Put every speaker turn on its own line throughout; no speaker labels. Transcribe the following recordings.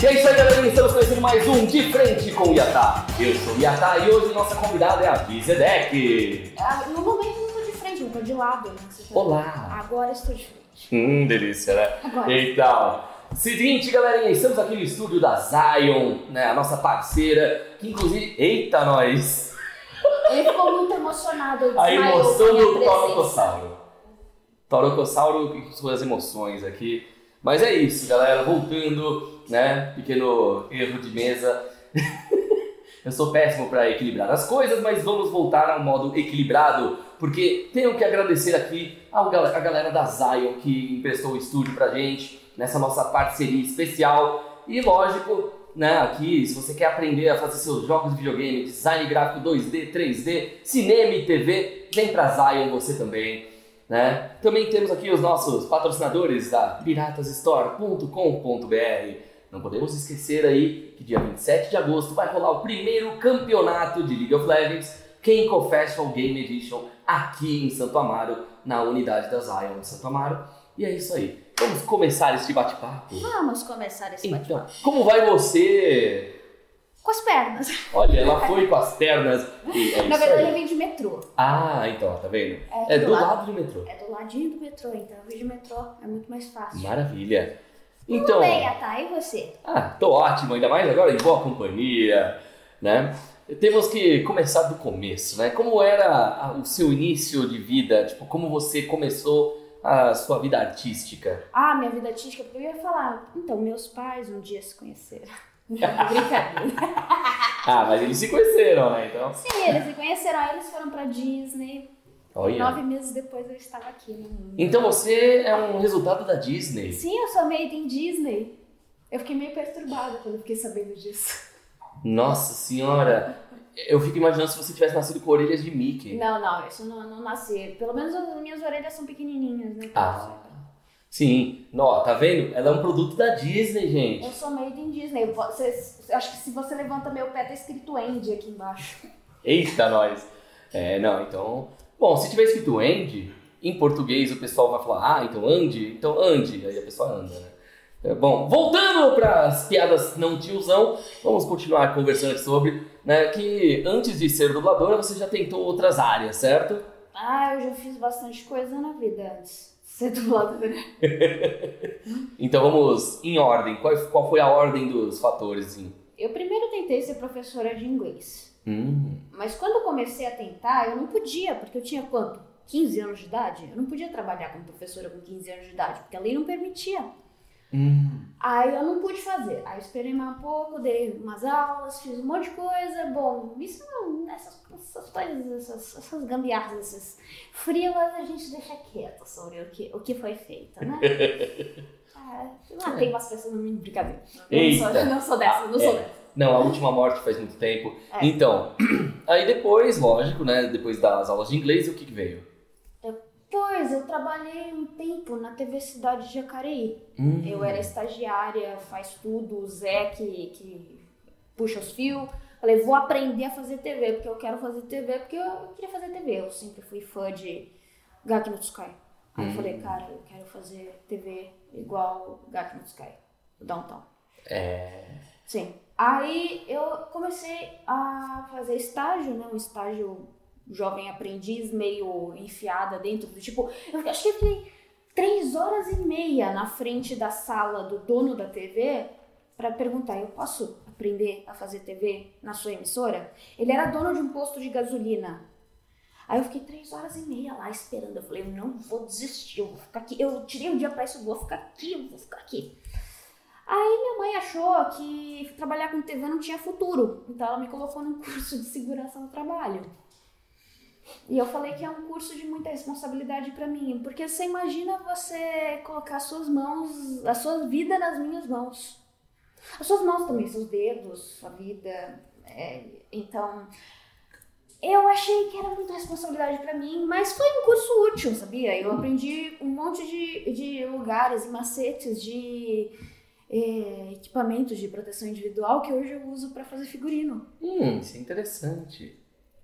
E é isso aí, galera. Estamos conhecendo mais um De Frente com o Yatá. Eu sou o Yatá e hoje nossa convidada é a Vizedek.
Ah, No momento eu não tô de frente, eu tô de lado. Né?
Olá.
Agora estou de frente.
Hum, delícia, né?
Agora.
Então, seguinte, galerinha, estamos aqui no estúdio da Zion, né? A nossa parceira, que inclusive, eita, nós!
Ele ficou muito emocionado.
A emoção do. Torocossauro. Torocossauro com suas emoções aqui. Mas é isso, galera. Voltando, né? Pequeno erro de mesa. Eu sou péssimo para equilibrar as coisas, mas vamos voltar ao modo equilibrado, porque tenho que agradecer aqui ao a galera da Zion que emprestou o estúdio pra gente nessa nossa parceria especial. E lógico, né, aqui, se você quer aprender a fazer seus jogos de videogame, design gráfico 2D, 3D, cinema e TV, vem pra Zion você também. Né? Também temos aqui os nossos patrocinadores da piratasstore.com.br. Não podemos esquecer aí que dia 27 de agosto vai rolar o primeiro campeonato de League of Legends Kenko Festival Game Edition aqui em Santo Amaro, na unidade da Zion de Santo Amaro. E é isso aí. Vamos começar este bate-papo?
Vamos começar esse bate-papo.
Então, como vai você?
Com as pernas.
Olha, ela foi com as pernas e é
Na verdade, eu
aí.
vim de metrô.
Ah, então, tá vendo?
É,
É
do
do
lado.
lado do metrô.
É do ladinho do metrô, então eu vim de metrô. É muito mais fácil.
Maravilha.
Tudo
Então,
bem, Atá, e você?
ah, tô ótimo, ainda mais agora em boa companhia, né? Temos que começar do começo, né? Como era o seu início de vida? Tipo, como você começou a sua vida artística?
Ah, minha vida artística, porque eu ia falar. Então, meus pais um dia se conheceram. Brincadeira.
Ah, mas eles se conheceram, né? Então,
Sim, eles se conheceram, aí eles foram pra Disney.
Olha.
Nove meses depois eu estava aqui no mundo.
Então você é um resultado da Disney.
Sim, eu sou made in Disney. Eu fiquei meio perturbada quando fiquei sabendo disso.
Nossa senhora, eu fico imaginando se você tivesse nascido com orelhas de Mickey.
Não, não, isso não, não nasci. Pelo menos as minhas orelhas são pequenininhas, né?
Ah, sim. Nó, tá vendo? Ela é um produto da Disney, gente.
Eu sou made in Disney. Você, acho que se você levanta meu pé, tá escrito Andy aqui embaixo.
Eita, nós. É, não, então. Bom, se tiver escrito Andy, em português o pessoal vai falar, ah, então Andy, então Andy. Aí a pessoa anda, né? É, bom, voltando para as piadas não tiozão, vamos continuar conversando sobre, né, que antes de ser dubladora você já tentou outras áreas, certo?
Ah, eu já fiz bastante coisa na vida antes. de Ser dubladora.
Então vamos em ordem. Qual, qual foi a ordem dos fatores? Assim?
Eu primeiro tentei ser professora de inglês.
Hum,
Mas quando eu comecei a tentar, eu não podia, porque eu tinha quanto? 15 anos de idade? Eu não podia trabalhar como professora com 15 anos de idade, porque a lei não permitia.
hum.
Aí eu não pude fazer. Aí eu esperei mais um pouco, dei umas aulas, fiz um monte de coisa. Bom, isso não, essas, essas coisas, essas, essas gambiarras, essas frilas, a gente deixa quieto sobre o que, o que foi feito, né? ah, ah, tem umas pessoas no mínimo brincadeira. Não sou, não sou dessa, não
É.
sou dessa.
Não, a última morte faz muito tempo.
É.
Então, aí depois, lógico, né? Depois das aulas de inglês, o que, que veio?
Pois, eu trabalhei um tempo na TV Cidade de Jacareí.
Hum.
Eu era estagiária, faz tudo, o Zé que, que puxa os fios. Falei, vou aprender a fazer TV, porque eu quero fazer TV, porque eu queria fazer TV. Eu sempre fui fã de Gak no Sky. Aí eu
Hum.
falei, cara, eu quero fazer TV igual Gak no Sky, Downtown.
É.
Sim. Aí eu comecei a fazer estágio, né? Um estágio jovem aprendiz, meio enfiada dentro do tipo. Eu acho que eu fiquei três horas e meia na frente da sala do dono da TV para perguntar: eu posso aprender a fazer TV na sua emissora? Ele era dono de um posto de gasolina. Aí eu fiquei três horas e meia lá esperando. Eu falei, eu não vou desistir, eu vou ficar aqui. Eu tirei um dia pra isso, eu vou ficar aqui, eu vou ficar aqui. Aí minha mãe achou que trabalhar com TV não tinha futuro. Então ela me colocou num curso de segurança no trabalho. E eu falei que é um curso de muita responsabilidade pra mim, porque você imagina você colocar suas mãos, a sua vida nas minhas mãos. As suas mãos também, seus dedos, sua vida. é, então, eu achei que era muita responsabilidade pra mim, mas foi um curso útil, sabia? Eu aprendi um monte de, de lugares e macetes de é, equipamentos de proteção individual que hoje eu uso pra fazer figurino.
Hum, isso é interessante.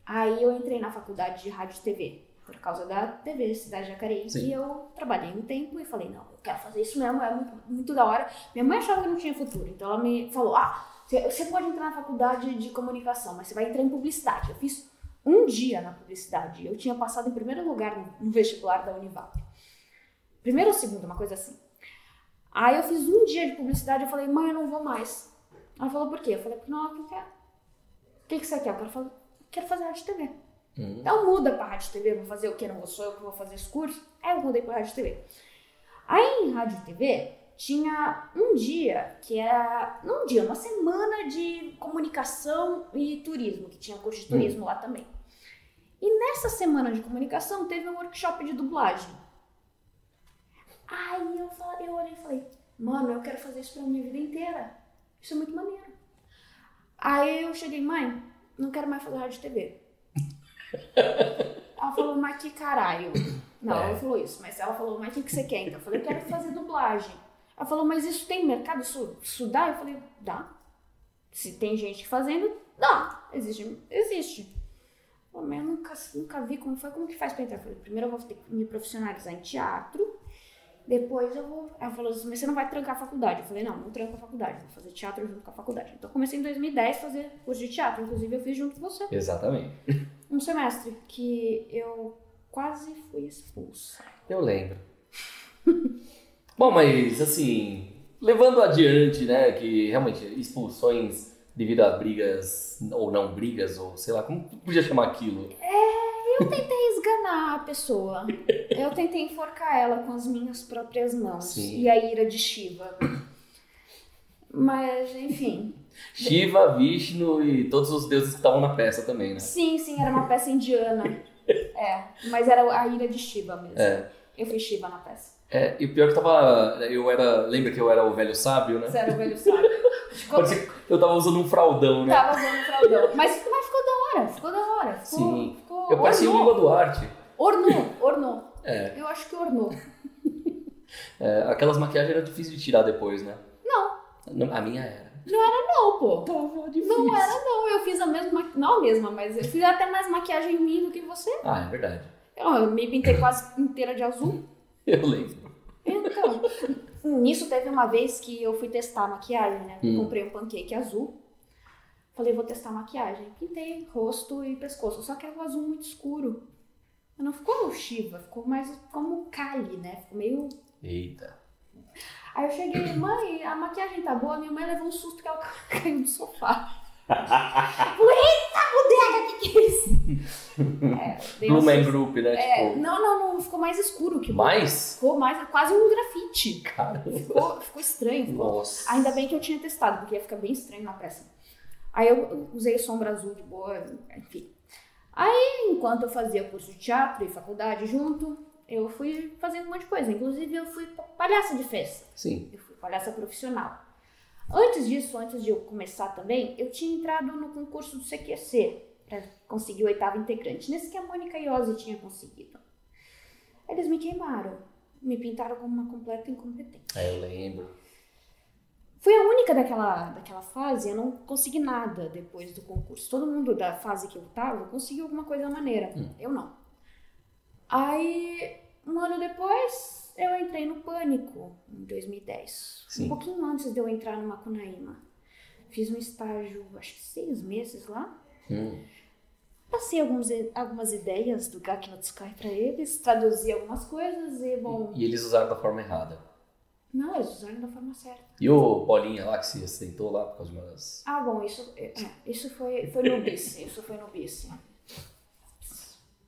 Aí eu entrei na faculdade de rádio e TV. por causa da TV Cidade Jacareí.
Sim.
E eu trabalhei um tempo e falei, não, eu quero fazer isso mesmo, é muito, muito da hora. Minha mãe achava que não tinha futuro, então ela me falou, ah, você pode entrar na faculdade de comunicação, mas você vai entrar em publicidade. Eu fiz um dia na publicidade. Eu tinha passado em primeiro lugar no vestibular da Univap. Primeiro ou segundo, uma coisa assim. Aí eu fiz um dia de publicidade e falei, mãe, eu não vou mais. Ela falou, por quê? Eu falei, porque não é o que eu quero. O que, que você quer? Eu quero fazer, quero fazer rádio TV.
Hum.
Então muda pra rádio TV, vou fazer o que? Não vou, sou eu que vou fazer esse curso? Aí eu mudei pra rádio TV. Aí em rádio TV tinha um dia que era, não um dia, uma semana de comunicação e turismo, que tinha curso de turismo lá também. E nessa semana de comunicação teve um workshop de dublagem. Aí eu, falei, eu olhei e falei, mano, eu quero fazer isso pra minha vida inteira. Isso é muito maneiro. Aí eu cheguei, mãe, não quero mais fazer rádio e TV. Ela falou, mas que caralho. Não,
É.
ela falou isso, mas ela falou, mas o que, que você quer então? Eu falei, eu quero fazer dublagem. Ela falou, mas isso tem mercado? Isso, isso dá? Eu falei, dá. Se tem gente fazendo, dá. Existe. existe. Pô, mas eu nunca, nunca vi como foi, como que faz pra entrar? Eu falei, primeiro eu vou ter que me profissionalizar em teatro, depois eu vou. Ela falou assim, mas você não vai trancar a faculdade. Eu falei, não, não tranco a faculdade, vou fazer teatro junto com a faculdade. Então eu comecei em 2010 a fazer curso de teatro, inclusive eu fiz junto com você.
Exatamente.
Um semestre que eu quase fui expulsa.
Eu lembro. Bom, mas assim, levando adiante, né, que realmente expulsões devido a brigas ou não brigas, ou sei lá, como podia chamar aquilo?
Eu tentei a pessoa. Eu tentei enforcar ela com as minhas próprias mãos.
Sim.
E a ira de Shiva. Mas, enfim.
Shiva, Vishnu e todos os deuses que estavam na peça também, né?
Sim, sim, era uma peça indiana. É, mas era a ira de Shiva mesmo.
É.
Eu fui Shiva na peça.
É, e o pior que tava. Eu era. Lembra que eu era o velho sábio, né?
Você era o velho sábio. Ficou,
eu tava usando um fraldão, né?
tava usando fraldão. Mas, mas ficou da hora, ficou da hora. Ficou,
Sim.
Ficou,
Eu parecia o. Lima Duarte.
Ornou, ornou.
É,
Eu acho que ornou.
é, aquelas maquiagens eram difíceis de tirar depois, né?
Não,
Não, A minha era.
não, pô.
Tava difícil.
Não era, não. Eu fiz a mesma. Não a mesma, mas eu fiz até mais maquiagem em mim do que você.
Ah, é verdade.
Eu me pintei quase inteira de azul.
Eu lembro.
Então, nisso teve uma vez que eu fui testar a maquiagem, né?
Hum.
Comprei um pancake azul. Falei, vou testar a maquiagem. Pintei rosto e pescoço. Só que era um azul muito escuro. Não ficou Shiva, ficou mais como Kali, né? Ficou meio.
Eita.
Aí eu cheguei, mãe, a maquiagem tá boa. Minha mãe levou um susto que ela caiu no sofá. Eita, bodega, o que, que é isso? É, dei um.
Group, né?
É,
Tipo.
não, não, não, ficou mais escuro que o
Mais?
Ficou mais, quase um grafite.
Caramba.
Ficou, ficou estranho. Ficou.
Nossa.
Ainda bem que eu tinha testado, porque ia ficar bem estranho na peça. Aí eu usei sombra azul de boa, enfim. Aí, enquanto eu fazia curso de teatro e faculdade junto, eu fui fazendo um monte de coisa. Inclusive, eu fui palhaça de festa.
Sim.
Eu fui palhaça profissional. Antes disso, antes de eu começar também, eu tinha entrado no concurso do CQC para conseguir o oitavo integrante. Nesse que a Mônica Iose tinha conseguido. Eles me queimaram. Me pintaram como uma completa incompetente.
É, eu lembro.
Fui a única daquela, daquela fase, eu não consegui nada depois do concurso. Todo mundo da fase que eu tava conseguiu alguma coisa maneira.
Hum.
Eu não. Aí, um ano depois, eu entrei no Pânico, em 2010.
Sim.
Um pouquinho antes de eu entrar no Macunaíma. Fiz um estágio, acho que seis meses lá.
Hum.
Passei alguns, algumas ideias do Gak no Sky pra eles, traduzi algumas coisas e, bom,
E eles usaram da forma errada.
Não, eles usaram da forma certa.
E o Bolinha lá que se aceitou lá por causa de umas.
Ah, bom, isso, é, é, isso foi, foi no bis. Isso foi no bis.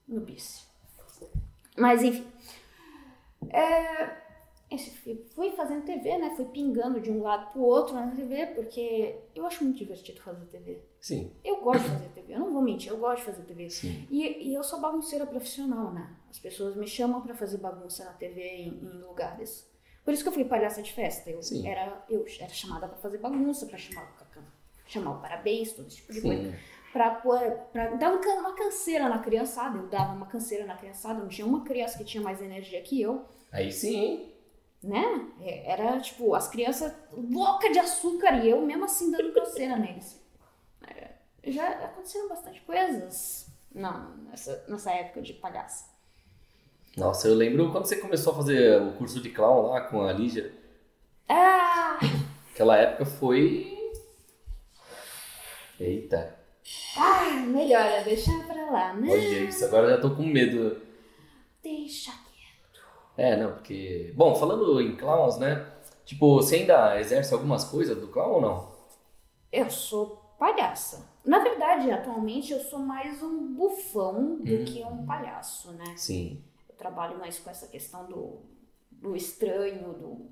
No bis. Mas, enfim. É, fui fazendo TV, né? Fui pingando de um lado pro outro na TV, porque eu acho muito divertido fazer TV.
Sim,
Eu gosto de fazer TV, eu não vou mentir, eu gosto de fazer TV.
sim.
E, e eu sou bagunceira profissional, né? As pessoas me chamam pra fazer bagunça na TV em, em lugares. Por isso que eu fui palhaça de festa. Eu
Sim.
era, eu era chamada pra fazer bagunça, pra chamar, o ca- chamar o parabéns, todo esse tipo de coisa.
Sim.
Pra, pôr- pra dar um uma canseira na criançada. Eu dava uma canseira na criançada. Não tinha uma criança que tinha mais energia que eu,
Aí sim.
né? É, Era tipo, as crianças loucas de açúcar e eu mesmo assim dando canseira neles. É, já aconteceram bastante coisas não, nessa, nessa época de palhaça.
Nossa, eu lembro quando você começou a fazer o curso de clown lá com a Lígia.
Ah,
Aquela época foi. Eita,
ah, melhor é deixar pra lá, né?
olha isso, agora eu já tô com medo.
Deixa quieto.
É, não, porque. Bom, falando em clowns, né? Tipo, você ainda exerce algumas coisas do clown ou não?
Eu sou palhaça. Na verdade, atualmente eu sou mais um bufão do
Hum.
que um palhaço, né?
Sim.
Trabalho mais com essa questão do, do estranho, do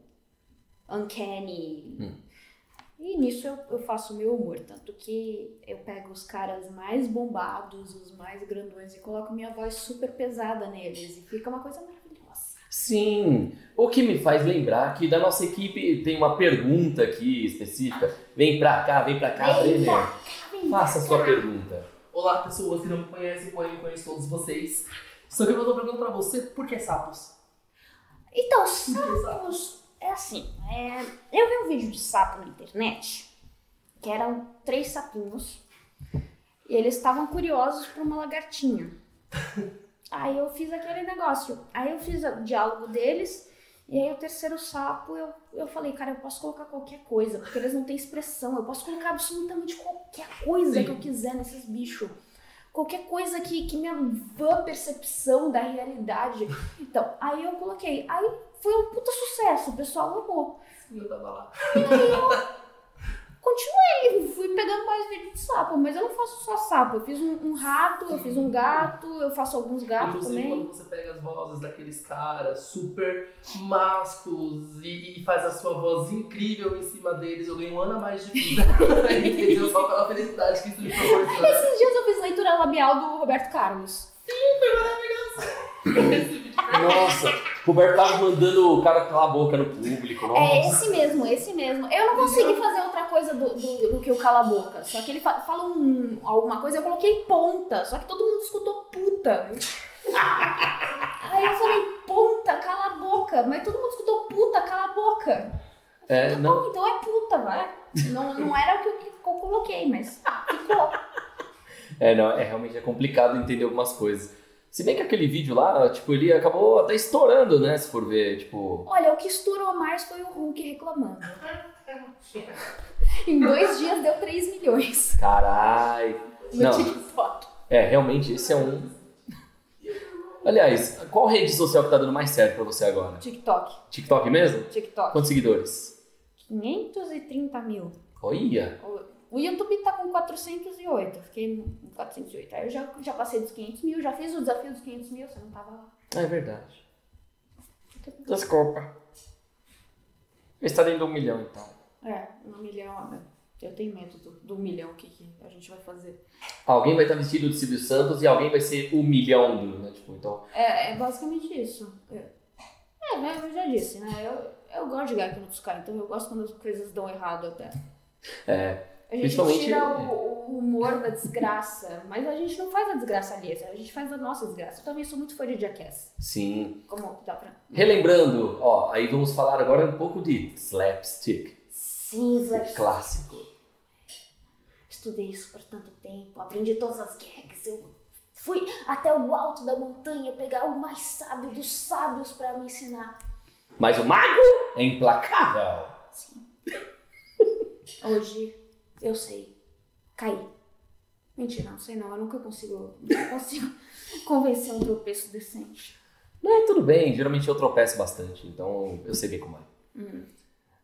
uncanny.
Hum.
E nisso eu, eu faço o meu humor. Tanto que eu pego os caras mais bombados, os mais grandões, e coloco minha voz super pesada neles. E fica uma coisa maravilhosa.
Sim, o que me faz lembrar que da nossa equipe tem uma pergunta aqui específica. Vem pra cá, vem pra cá, Brenner. Faça a sua pergunta.
Olá, pessoas que não me conhecem, conheço todos vocês. Só que eu vou perguntar pra você, por que sapos?
Então, sapos. É assim, é, eu vi um vídeo de sapo na internet que eram três sapinhos e eles estavam curiosos por uma lagartinha. Aí eu fiz aquele negócio. Aí eu fiz o diálogo deles e aí o terceiro sapo eu, eu falei, cara, eu posso colocar qualquer coisa, porque eles não têm expressão. Eu posso colocar absolutamente qualquer coisa
Sim.
que eu quiser nesses bichos. Qualquer coisa que, que me vã percepção da realidade. Então, aí eu coloquei. Aí foi um puta sucesso, o pessoal amou.
Eu tava lá.
Continuei, fui pegando mais vídeo de sapo, mas eu não faço só sapo. Eu fiz um, um rato, eu fiz um gato, eu faço alguns gatos
Inclusive,
também.
quando você pega as vozes daqueles caras super másculos e, e faz a sua voz incrível em cima deles, eu ganho um ano a mais de vida. Entendeu? Só pela felicidade que isso me proporciona.
Esses dias eu fiz leitura labial do Roberto Carlos.
Esse vídeo
Nossa, Roberto tava mandando o cara calar a boca no público. Nossa.
É esse mesmo, esse mesmo. Eu não consegui fazer outra coisa do, do, do que o cala a boca. Só que ele fa fala um, alguma coisa, eu coloquei ponta. Só que todo mundo escutou puta. Aí eu falei, ponta, cala a boca. Mas todo mundo escutou puta, cala a boca.
É, não.
Bom, então é puta, vai. Não, não era o que eu, que eu coloquei, mas ficou.
É, não, é realmente é complicado entender algumas coisas. Se bem que aquele vídeo lá, tipo, ele acabou até estourando, né? Se for ver, tipo.
Olha, o que estourou mais foi o Hulk reclamando. Em dois dias deu 3 milhões
Carai.
no
Não.
TikTok.
É, realmente, esse é um. Aliás, qual rede social que tá dando mais certo pra você agora?
TikTok,
TikTok mesmo?
TikTok.
Quantos seguidores?
530 mil.
Olha!
O- YouTube tá com 408, eu fiquei com 408. Aí eu já, já passei dos 500 mil, já fiz o desafio dos 500 mil, você não tava lá.
É verdade. Desculpa. Está dentro de um milhão, então.
É, um milhão, eu tenho medo do, do milhão, o que, que a gente vai fazer.
Alguém vai estar vestido de Silvio Santos e alguém vai ser o milhão do, né? Tipo, então.
É, é basicamente isso. É, é, né, eu já disse, né? Eu, eu gosto de ganhar aqui no Tuscar, então eu gosto quando as coisas dão errado até.
É.
A gente
Principalmente-
tira o, o humor da desgraça, mas a gente não faz a desgraça ali, a gente faz a nossa desgraça. Eu também sou muito fã de Jackass.
Sim.
Como dá pra.
Relembrando, ó, aí vamos falar agora um pouco de slapstick.
Sim, Zé.
Clássico.
Estudei isso por tanto tempo, aprendi todas as gags. Eu fui até o alto da montanha pegar o mais sábio dos sábios pra me ensinar.
Mas o mago é implacável.
Sim. Hoje eu sei. Caí. Mentira, não sei não. Eu nunca consigo, nunca consigo convencer um tropeço decente.
Mas tudo bem, geralmente eu tropeço bastante, então eu sei bem como é.
Hum.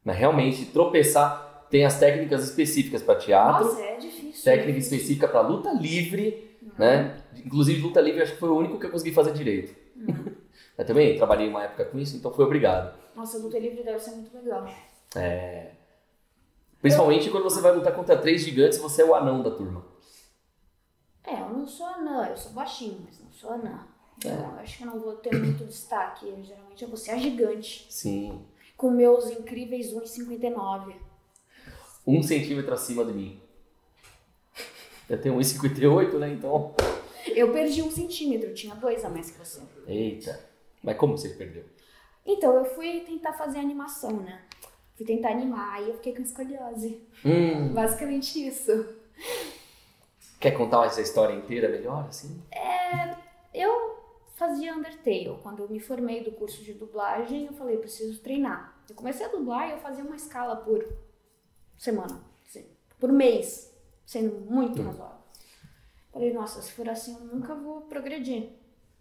Mas realmente, tropeçar tem as técnicas específicas para teatro,
Nossa, é difícil.
técnica específica para luta livre, né? Inclusive, luta livre acho que foi o único que eu consegui fazer direito. eu também trabalhei uma época com isso, então fui obrigado.
Nossa, luta livre deve ser muito legal.
É... Principalmente quando você vai lutar contra três gigantes e você é o anão da turma.
É, eu não sou anã, eu sou baixinho, mas não sou anã. Então,
É.
eu acho que eu não vou ter muito destaque. Eu, geralmente eu vou ser a gigante.
Sim.
Com meus incríveis 1,59.
Um centímetro acima de mim. Eu tenho 1,58, né? Então.
Eu perdi um centímetro, eu tinha dois a mais que você.
Eita. Mas como você perdeu?
Então, eu fui tentar fazer animação, né? Fui tentar animar e eu fiquei com escoliose.
Hum.
Basicamente isso.
Quer contar essa história inteira melhor, assim?
Eu fazia Undertale. Quando eu me formei do curso de dublagem, eu falei, preciso treinar. Eu comecei a dublar e eu fazia uma escala por semana, assim, por mês, sendo muito razoável. Falei, nossa, se for assim eu nunca vou progredir.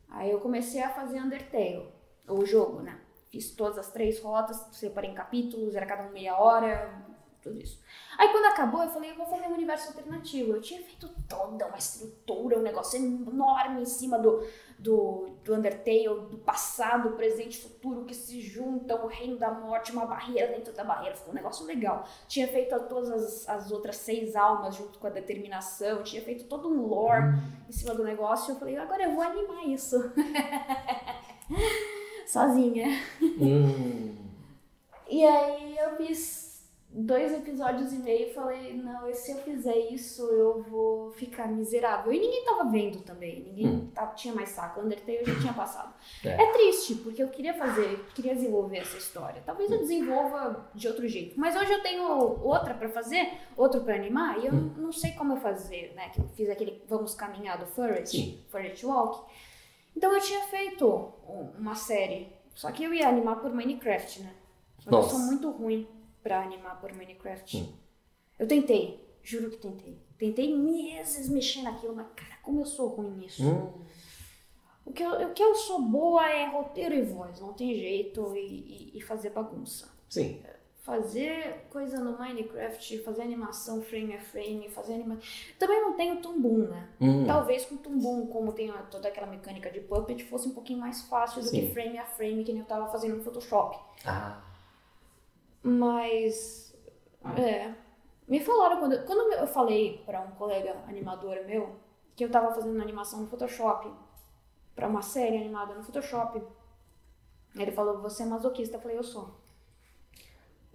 Aí eu comecei a fazer Undertale, o jogo, né? Fiz todas as três rotas, separei em capítulos, era cada um meia hora, tudo isso. Aí quando acabou, eu falei, eu vou fazer um universo alternativo. Eu tinha feito toda uma estrutura, um negócio enorme em cima do, do, do Undertale, do passado, presente e futuro que se juntam, o reino da morte, uma barreira dentro da barreira. Ficou um negócio legal. Tinha feito todas as, as outras seis almas junto com a determinação, tinha feito todo um lore em cima do negócio. Eu falei, agora eu vou animar isso. Sozinha.
Hum.
E aí eu fiz dois episódios e meio e falei, não, se eu fizer isso, eu vou ficar miserável. E ninguém tava vendo também, ninguém tava- tinha mais saco. Undertale eu já tinha passado.
É.
É. triste, porque eu queria fazer, queria desenvolver essa história. Talvez eu desenvolva de outro jeito. Mas hoje eu tenho outra pra fazer, outro pra animar, e eu
Hum.
não sei como eu fazer, né? Que eu fiz aquele Vamos Caminhar do
Sim.
Furret Walk. Então eu tinha feito um- uma série, só que eu ia animar por Minecraft, né? Só que
Nossa.
eu sou muito ruim pra animar por Minecraft.
Hum.
Eu tentei, juro que tentei. Tentei meses mexer naquilo, mas cara, como eu sou ruim nisso.
Hum.
O, que eu, o que eu sou boa é roteiro e voz, não tem jeito, e, e- e fazer bagunça.
Sim.
Fazer coisa no Minecraft, fazer animação frame a frame, fazer animação. Também não tenho tumbum, né?
Hum.
Talvez com tumbum, como tem toda aquela mecânica de puppet, fosse um pouquinho mais fácil do
Sim.
que frame a frame, que nem eu tava fazendo no Photoshop.
Ah.
Mas. É. Me falaram quando. Quando eu falei pra um colega animador meu que eu tava fazendo animação no Photoshop, pra uma série animada no Photoshop, ele falou: Você é masoquista? Eu falei: Eu sou.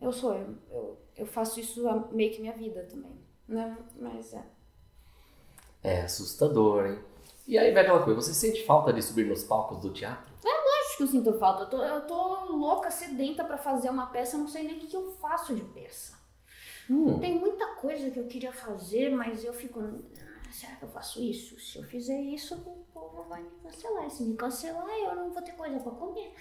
Eu sou, eu, eu, eu faço isso meio que minha vida também. Né? Mas é.
É assustador, hein? E aí vai aquela coisa, você sente falta de subir nos palcos do teatro?
Acho que eu sinto falta. Eu tô, eu tô louca, sedenta pra fazer uma peça, eu não sei nem o que, que eu faço de peça.
Hum.
Tem muita coisa que eu queria fazer, mas eu fico. "Ah, Será que eu faço isso? Se eu fizer isso, o povo vai me cancelar. Se me cancelar, eu não vou ter coisa pra comer.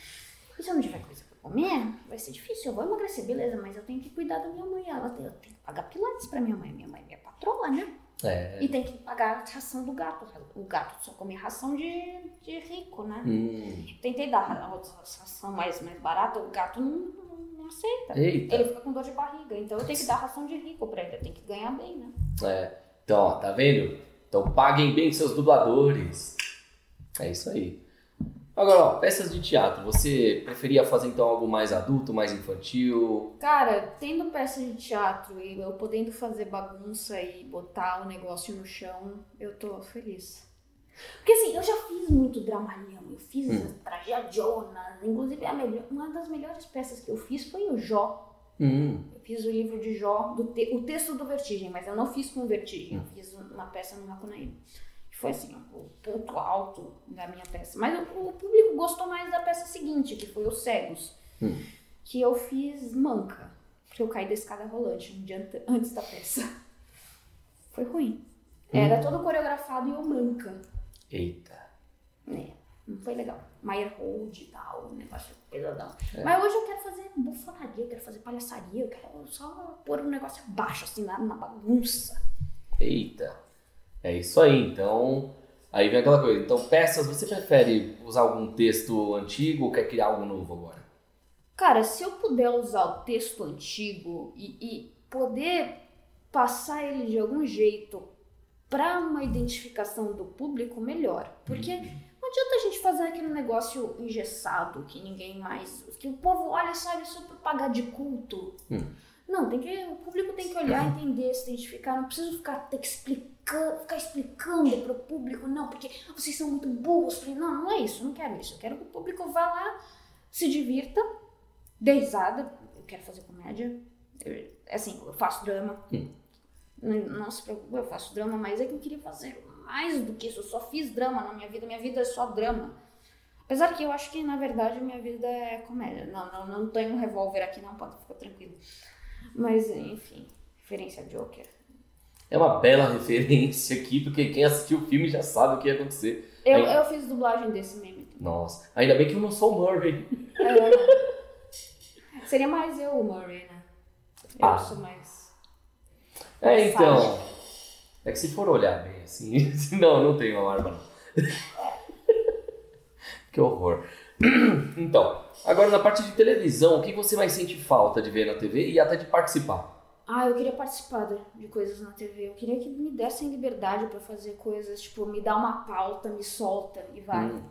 Se eu não tiver coisa pra comer, vai ser difícil. Eu vou emagrecer, beleza, mas eu tenho que cuidar da minha mãe. Ela tem, eu tenho que pagar pilates pra minha mãe. Minha mãe é minha patroa, né?
É.
E tem que pagar a ração do gato. O gato só come ração de, de rico, né?
Hum.
Tentei dar a ração mais, mais barata, o gato não, não, não aceita.
Eita.
Ele fica com dor de barriga, então eu tenho que dar ração de rico pra ele, eu tenho que ganhar bem, né?
É. Então, ó, tá vendo? Então paguem bem seus dubladores. É isso aí. Agora, ó, peças de teatro, você preferia fazer então algo mais adulto, mais infantil?
Cara, tendo peça de teatro e eu podendo fazer bagunça e botar o negócio no chão, eu tô feliz. Porque assim, eu já fiz muito dramalhão, eu fiz
Hum.
tragediona, inclusive a melhor, uma das melhores peças que eu fiz foi o Jó.
Hum.
Eu fiz o livro de Jó, te- o texto do Vertigem, mas eu não fiz com Vertigem,
Hum.
eu fiz uma peça no Macunaíma. Foi assim, o ponto alto da minha peça. Mas o, o público gostou mais da peça seguinte, que foi Os Cegos,
Hum.
que eu fiz manca, porque eu caí da escada rolante um dia ante- antes da peça. Foi ruim. Era todo coreografado e eu manca.
Eita.
É, não foi legal. Meyer Hold e tal, um negócio pesadão.
É.
Mas hoje eu quero fazer bufonaria, eu quero fazer palhaçaria, eu quero só pôr um negócio abaixo, assim, na, na bagunça.
Eita. É isso aí, então. Aí vem aquela coisa. Então, peças, você prefere usar algum texto antigo ou quer criar algo novo agora?
Cara, se eu puder usar o texto antigo e, e poder passar ele de algum jeito para uma identificação do público, melhor. Porque não adianta a gente fazer aquele negócio engessado que ninguém mais. que o povo olha sabe só para pagar de culto.
Hum.
Não, tem que, o público tem que olhar, entender, se identificar. Não preciso ficar ter que explicar, ficar explicando pro público, não, porque vocês são muito burros. Não, não é isso, não quero isso. Eu quero que o público vá lá, se divirta, dê risada. Eu quero fazer comédia. Eu, assim, eu faço drama.
Hum.
Não, não se preocupe, eu faço drama, mas é que eu queria fazer mais do que isso. Eu só fiz drama na minha vida, minha vida é só drama. Apesar que eu acho que, na verdade, minha vida é comédia. Não, não, não tenho um revólver aqui, não, pode ficar tranquilo. Mas, enfim, referência a Joker.
É uma bela referência aqui, porque quem assistiu o filme já sabe o que ia acontecer.
Eu,
Aí-
eu fiz dublagem desse meme também.
Nossa, ainda bem que eu não sou o Murray.
É. Seria mais eu, o Murray, né? Eu
Ah.
sou mais.
É, então. É que se for olhar bem assim. não, não tem uma arma, não. que horror. Então, agora na parte de televisão, o que você mais sente falta de ver na TV e até de participar?
Ah, eu queria participar de, coisas na TV. Eu queria que me dessem liberdade pra fazer coisas, tipo, me dá uma pauta, me solta e vai.
Hum.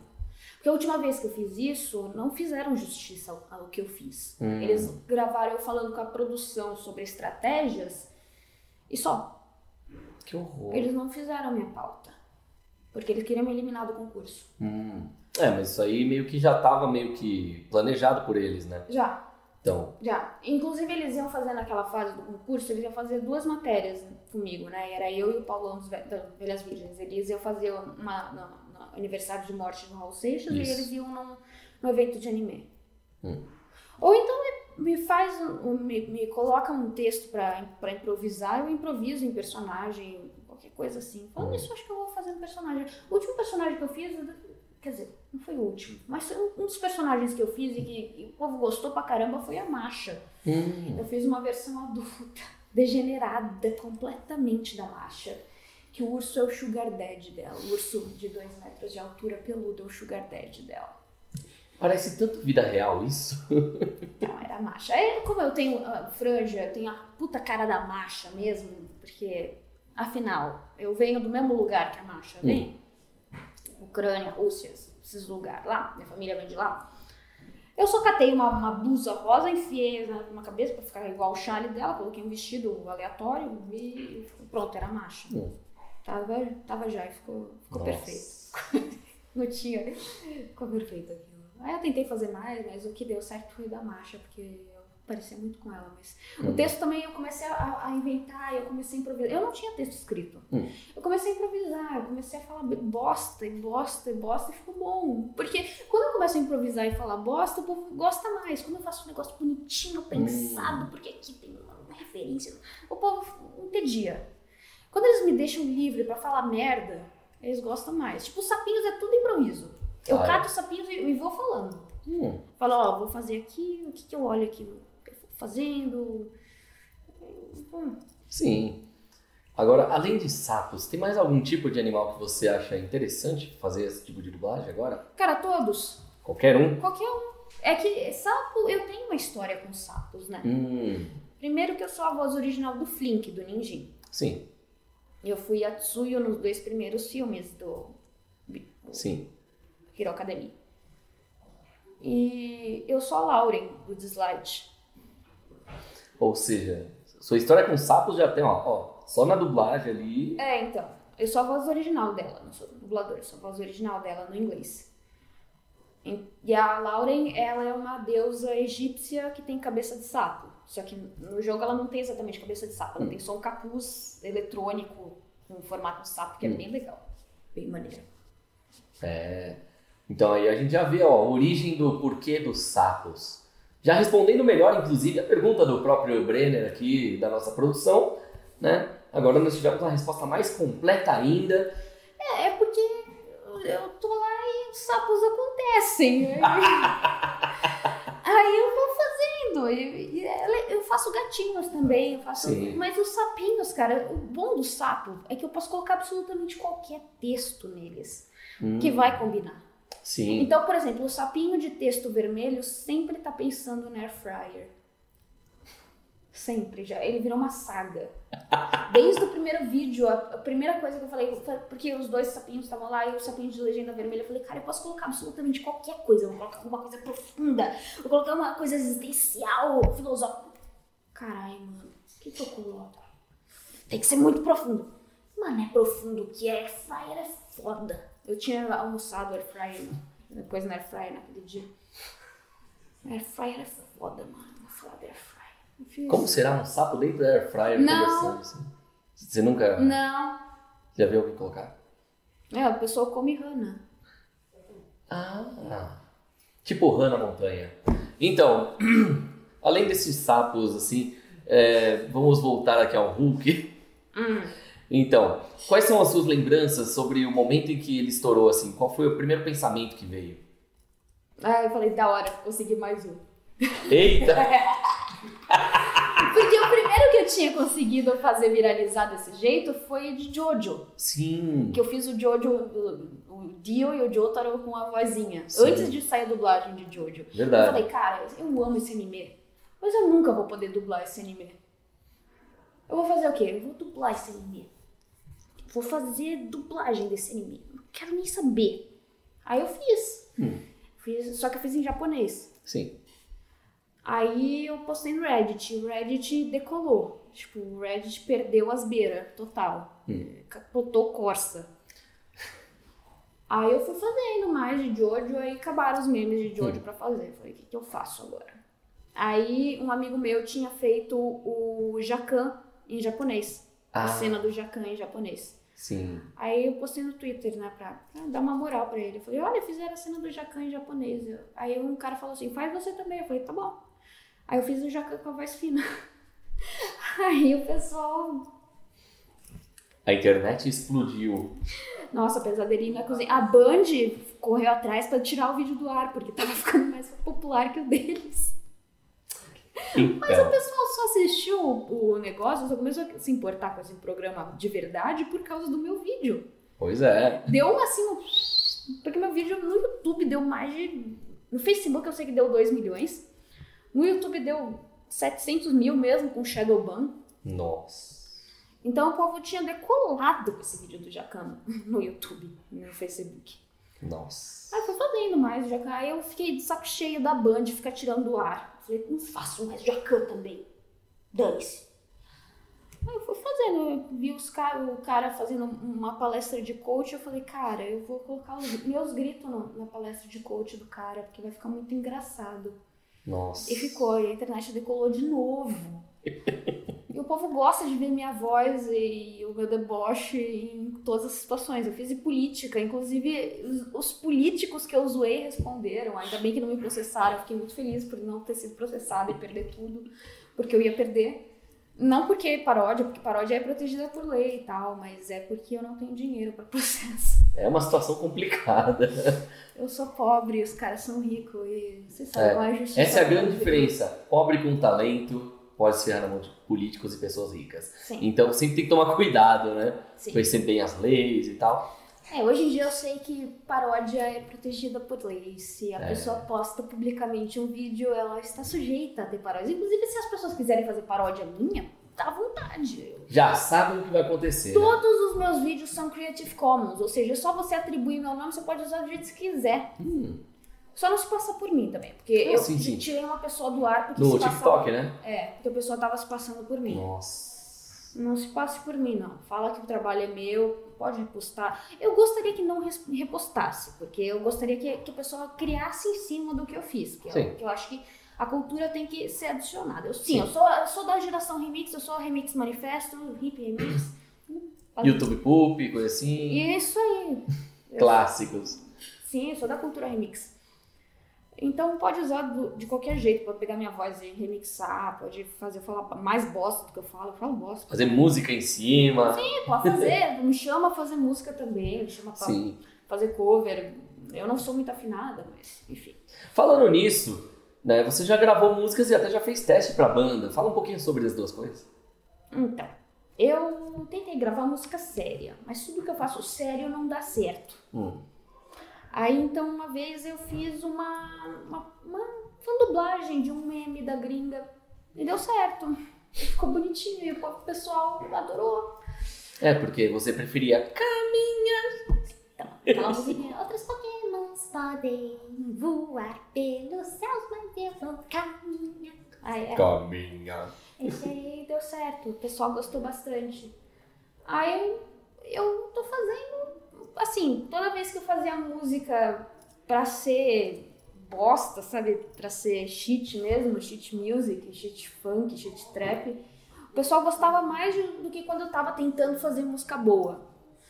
Porque a última vez que eu fiz isso, não fizeram justiça ao, ao que eu fiz.
Hum.
Eles gravaram eu falando com a produção sobre estratégias e só.
Que horror.
Eles não fizeram a minha pauta. Porque eles queriam me eliminar do concurso.
Hum. É, mas isso aí meio que já tava meio que planejado por eles, né?
Já,
Então,
já. Inclusive, eles iam fazer naquela fase do concurso, eles iam fazer duas matérias comigo, né? Era eu e o Paulão dos Velhas Virgens. Eles iam fazer uma aniversário de morte do Raul Seixas
Isso.
e eles iam num, num evento de anime.
Hum.
Ou então me, me faz, me, me coloca um texto pra, pra improvisar, eu improviso em personagem, qualquer coisa assim. Falando
Hum.
isso, acho que eu vou fazer um personagem. O último personagem que eu fiz, quer dizer, não foi o último, mas um dos personagens que eu fiz e que e o povo gostou pra caramba foi a Masha.
hum,
Eu fiz uma versão adulta, degenerada completamente da Masha. Que o urso é o sugar daddy dela. O urso de 2 metros de altura, peludo, é o sugar daddy dela.
parece tanto vida real isso.
Não, era Masha. É, como eu tenho a franja, eu tenho a puta cara da Masha mesmo, porque, afinal, eu venho do mesmo lugar que a Masha vem. Ucrânia, Rússia, esses lugares lá, minha família vem de lá. Eu só catei uma, uma blusa rosa, enfiei na cabeça pra ficar igual o chale dela, coloquei um vestido aleatório e pronto, era Masha.
Hum.
Tava, tava já e ficou, ficou
Nossa.
perfeito. Não tinha. Ficou perfeito aquilo. Aí eu tentei fazer mais, mas o que deu certo foi da marcha, porque eu parecia muito com ela. Mas
Hum.
o texto também eu comecei a, a inventar, eu comecei a improvisar. Eu não tinha texto escrito.
Hum.
Eu comecei a improvisar, eu comecei a falar bosta e bosta e bosta e ficou bom. Porque quando eu começo a improvisar e falar bosta, o povo gosta mais. Quando eu faço um negócio bonitinho, pensado, porque aqui tem uma, referência, o povo entedia. Quando eles me deixam livre pra falar merda, eles gostam mais. Tipo, os sapinhos é tudo improviso. Eu
Ah,
cato os sapinhos e, e vou falando.
Hum,
Falo, ó, vou fazer aqui, o que, que eu olho aqui? Fazendo? Hum,
sim. Agora, além de sapos, tem mais algum tipo de animal que você acha interessante fazer esse tipo de dublagem agora?
Cara, todos.
Qualquer um?
Qualquer um. É que sapo, eu tenho uma história com sapos, né?
Hum,
Primeiro que eu sou a voz original do Flink, do Ninjin.
sim,
Eu fui a Tsuyo nos dois primeiros filmes do
sim.
Hero Academy. E eu sou a Lauren, do Dislike.
Ou seja, sua história com sapos já tem, ó, ó só na dublagem ali.
É, então. Eu sou a voz original dela, não sou dubladora, eu sou a voz original dela no inglês. E a Lauren, ela é uma deusa egípcia que tem cabeça de sapo. Só que no jogo ela não tem exatamente cabeça de sapo, ela tem só um capuz eletrônico com formato de sapo, que é
Hum.
bem legal. Bem maneiro.
É. Então aí a gente já vê ó, a origem do porquê dos sapos. Já respondendo melhor, inclusive, a pergunta do próprio Brenner aqui, da nossa produção, né? Agora nós tivemos uma resposta mais completa ainda.
É, é porque eu tô lá e os sapos acontecem. Aí eu vou fazendo. E, eu faço gatinhos também. Eu faço,
Sim.
mas os sapinhos, cara, o bom do sapo é que eu posso colocar absolutamente qualquer texto neles
Hum,
que vai combinar.
Sim.
Então, por exemplo, o sapinho de texto vermelho sempre tá pensando no air fryer. Sempre já. Ele virou uma saga. Desde o primeiro vídeo, a, primeira coisa que eu falei, porque os dois sapinhos estavam lá e o sapinho de legenda vermelha, eu falei, cara, eu posso colocar absolutamente qualquer coisa. Eu vou colocar alguma coisa profunda, vou colocar uma coisa existencial, filosófica. Caralho, mano, o que, que eu coloco? Tem que ser muito profundo. Mano, é profundo que air fryer é foda. Eu tinha almoçado air fryer, depois no air fryer naquele dia. Air fryer é foda, mano. Vou falar do air fryer.
Como será um sapo dentro da air fryer
Não.
conversando assim? Você nunca
Não.
já viu alguém colocar?
É, a pessoa come rana.
Ah. Tipo rã na montanha. Então, além desses sapos, assim, é, vamos voltar aqui ao Hulk. Então, quais são as suas lembranças sobre o momento em que ele estourou, assim? Qual foi o primeiro pensamento que veio?
Aí eu falei, da hora, consegui mais um.
Eita!
Porque o primeiro que eu tinha conseguido fazer viralizar desse jeito foi de Jojo.
Sim.
Que eu fiz o Jojo, o, Dio e o Jotaro com a vozinha.
Sim.
Antes de sair a dublagem de Jojo. Eu
Verdade.
falei, cara, eu amo esse anime. Mas eu nunca vou poder dublar esse anime. Eu vou fazer o quê? Eu vou dublar esse anime. Vou fazer dublagem desse anime. Não quero nem saber. Aí eu fiz.
Hum.
fiz só que eu fiz em japonês.
Sim.
Aí eu postei no Reddit. O Reddit decolou. Tipo, o Reddit perdeu as beiras, total.
Hum.
Capotou Corsa. Aí eu fui fazendo mais de Jojo, aí acabaram os memes de Jojo pra fazer. Eu Falei, o que, que eu faço agora? Aí um amigo meu tinha feito o Jacan em japonês.
Ah.
A cena do Jacan em japonês.
Sim.
Aí eu postei no Twitter, né, pra, pra dar uma moral pra ele. Eu falei, olha, fizeram a cena do Jacan em japonês. Aí um cara falou assim, faz você também. Eu falei, tá bom. Aí eu fiz o Jacan com a voz fina. Aí o pessoal,
A internet explodiu.
nossa, pesadelinho na cozinha. A Band correu atrás pra tirar o vídeo do ar, porque tava ficando mais popular que o deles. Mas o
Então.
pessoal assistiu o negócio, só começou a se importar com esse programa de verdade por causa do meu vídeo.
Pois é.
Deu assim, um... porque meu vídeo no YouTube deu mais de. No Facebook eu sei que deu 2 milhões. No YouTube deu 700 mil mesmo com Shadowban.
Nossa.
Então o povo tinha decolado com esse vídeo do Jacan no YouTube, no Facebook.
Nossa.
Aí eu fui fazendo mais Jacan. Aí eu fiquei de saco cheio da Band ficar tirando do ar. Falei, não faço mais Jacan também. Dane-se. Aí eu fui fazendo, eu vi os cara, o cara fazendo uma palestra de coach, eu falei, cara, eu vou colocar os meus gritos no- na palestra de coach do cara, porque vai ficar muito engraçado.
Nossa.
E ficou, e a internet decolou de novo. e o povo gosta de ver minha voz e o meu deboche em todas as situações. Eu fiz em política, inclusive os, os políticos que eu zoei responderam. Ainda bem que não me processaram, eu fiquei muito feliz por não ter sido processada e perder tudo, porque eu ia perder. Não porque paródia, porque paródia é protegida por lei e tal, mas é porque eu não tenho dinheiro para processo.
É uma situação complicada.
Eu sou pobre, os caras são ricos e você sabe,
É,
não é justiça.
Essa é a grande diferença. Pobre com talento pode se ferrar na mão de políticos e pessoas ricas.
Sim,
Então sempre tem que tomar cuidado, né?
sim.
Conhecer bem as leis e tal.
É, hoje em dia eu sei que paródia é protegida por lei. Se a
É.
pessoa posta publicamente um vídeo, ela está sujeita a ter paródia. Inclusive, se as pessoas quiserem fazer paródia minha, dá vontade. Eu-
Já sabem o que vai acontecer. né?
Todos os meus vídeos são Creative Commons, ou seja, só você atribuir meu nome, você pode usar do jeito que você quiser.
Hum,
Só não se passa por mim também, porque
Ah,
eu
sim, sim.
tirei uma pessoa do ar porque
no
se
TikTok,
passava-
né?
É, porque a pessoa tava se passando por mim.
Nossa.
Não se passe por mim, não. Fala que o trabalho é meu, pode repostar. Eu gostaria que não repostasse, porque eu gostaria que, que a pessoa criasse em cima do que eu fiz. Que, eu, que eu acho que a cultura tem que ser adicionada. Eu, sim,
Sim.
Eu, sou, eu sou da geração remix, eu sou remix manifesto, hip remix.
YouTube Poop, coisa assim.
Isso aí.
Clássicos.
Sim, eu sou da cultura remix. Então pode usar do- de qualquer jeito, pode pegar minha voz e remixar, pode fazer eu falar mais bosta do que eu falo, eu falo bosta.
Fazer música em cima.
Sim, pode fazer, me chama a fazer música também, me chama pra
Sim.
fazer cover. Eu não sou muito afinada, mas enfim.
Falando nisso, né? Você já gravou músicas e até já fez teste pra banda. Fala um pouquinho sobre as duas coisas.
Então, eu tentei gravar música séria, mas tudo que eu faço sério não dá certo.
Hum.
Aí então uma vez eu fiz uma, uma, uma, uma dublagem de um meme da gringa e deu certo. Ficou bonitinho e o pessoal adorou.
É, porque você preferia
Então, aquela musiquinha. Outros pokémons podem voar pelos céus, mas eu vou caminhar. Aí, é.
caminhar.
Esse aí deu certo, o pessoal gostou bastante. Aí eu tô fazendo, assim, toda vez que eu fazia música pra ser bosta, sabe? Pra ser shit mesmo, shit music, shit funk, shit trap, o pessoal gostava mais do que quando eu tava tentando fazer música boa.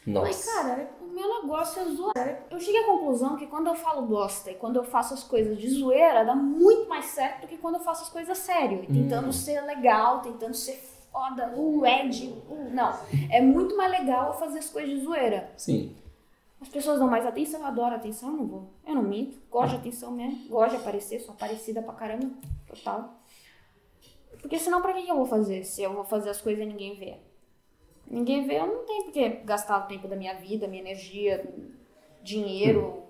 Nossa.
cara, o meu negócio é zoar. Eu cheguei à conclusão que quando eu falo bosta e quando eu faço as coisas de zoeira, dá muito mais certo do que quando eu faço as coisas sério. E tentando
Hum.
ser legal, tentando ser foda, o Ed. uh, não. É muito mais legal fazer as coisas de zoeira.
Sim.
As pessoas dão mais atenção, eu adoro atenção, eu não vou. Eu não minto. Gosto de atenção mesmo. Gosto de aparecer, sou parecida pra caramba. Total. Porque senão pra que eu vou fazer? Se eu vou fazer as coisas e ninguém vê. Ninguém vê, eu não tenho porque gastar o tempo da minha vida, minha energia, dinheiro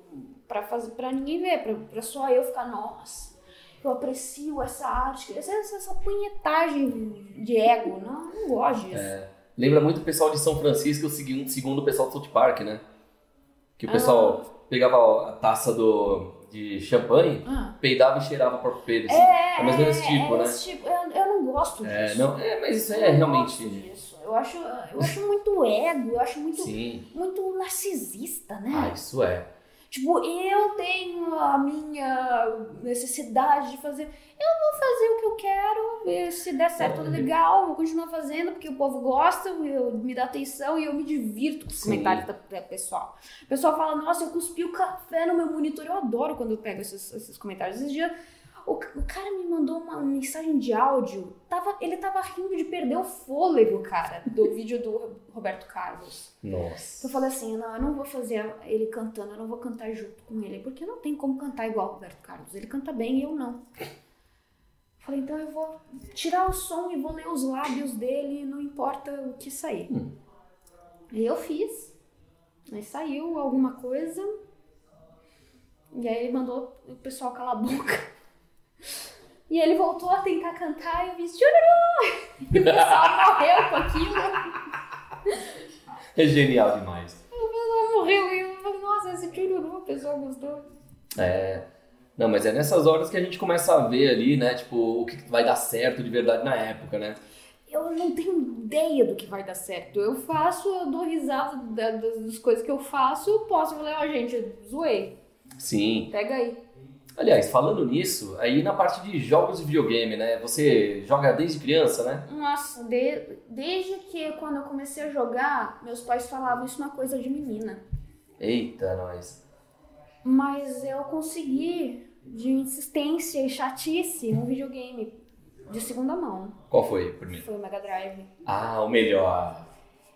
pra fazer para ninguém ver, pra, pra só eu ficar, nossa, eu aprecio essa arte, essa, essa, punhetagem de ego. Não, não gosto disso.
É, lembra muito o pessoal de São Francisco, segundo o pessoal do South Park, né? Que o pessoal pegava a taça do, de champanhe,
Ah.
peidava e cheirava o próprio peido. assim.
É,
É mais ou menos esse tipo,
é
né?
tipo. Eu, eu não gosto disso.
É, não, é, mas isso é realmente.
disso. Eu acho, eu acho muito ego, eu acho muito,
Sim.
muito narcisista, né?
Ah, isso é.
Tipo, eu tenho a minha necessidade de fazer. Eu vou fazer o que eu quero, se der certo,
Uhum.
legal, vou continuar fazendo, porque o povo gosta, eu, me dá atenção e eu me divirto com os comentários da, da pessoal. O pessoal fala, nossa, eu cuspi o café no meu monitor. Eu adoro quando eu pego esses, esses comentários. Esses dias, o, o cara me mandou uma mensagem de áudio. Tava, ele tava rindo de perder o fôlego, cara, do vídeo do Roberto Carlos.
Nossa.
Eu falei assim, não, eu não vou fazer ele cantando, eu não vou cantar junto com ele, porque não tem como cantar igual o Roberto Carlos. Ele canta bem e eu não. Falei, então eu vou tirar o som e vou ler os lábios dele, não importa o que sair.
Hum.
E eu fiz. Aí saiu alguma coisa. E aí ele mandou o pessoal calar a boca. E ele voltou a tentar cantar e eu vi chururu! E o pessoal morreu com aquilo.
É genial demais.
O pessoal morreu e eu falei, nossa, esse chururu, o pessoal gostou.
É. Não, mas é nessas horas que a gente começa a ver ali, né? Tipo, o que vai dar certo de verdade na época, né?
Eu não tenho ideia do que vai dar certo. Eu faço, eu dou risada da- das, das coisas que eu faço, eu posso. Falei, ó, gente, zoei.
Sim.
Pega aí.
Aliás, falando nisso, aí na parte de jogos de videogame, né? Você joga desde criança, né?
Nossa, de- desde que quando eu comecei a jogar, meus pais falavam isso é uma coisa de menina.
Eita, nós.
Mas eu consegui, de insistência e chatice, um videogame de segunda mão.
Qual foi o primeiro?
Foi o Mega Drive.
Ah, o melhor.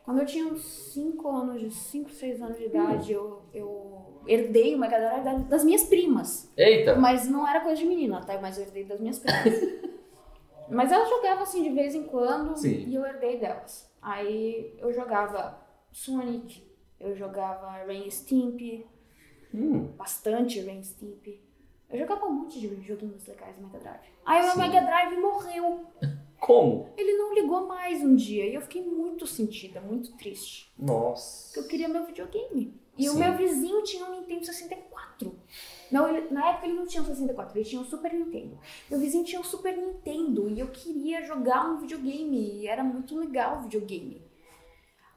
Quando eu tinha uns 5 anos, de 5, 6 anos de idade, eu, eu herdei o Mega Drive da- das minhas primas.
Eita!
Mas não era coisa de menina, tá? Mas eu herdei das minhas primas. Mas elas jogavam assim de vez em quando
Sim.
e eu herdei delas. Aí eu jogava Sonic, eu jogava Rain Stimp,
Hum,
bastante Rain Stimp. Eu jogava um monte de joguinhos legais no Mega Drive. Aí o meu. Mega Drive morreu.
Como?
Ele não ligou mais um dia e eu fiquei muito sentida, muito triste.
Nossa.
Porque eu queria meu videogame. E o
Sim.
meu vizinho tinha um Nintendo 64. Não, ele- na época ele não tinha um 64, ele tinha um Super Nintendo. Meu vizinho tinha um Super Nintendo e eu queria jogar um videogame. E era muito legal o videogame.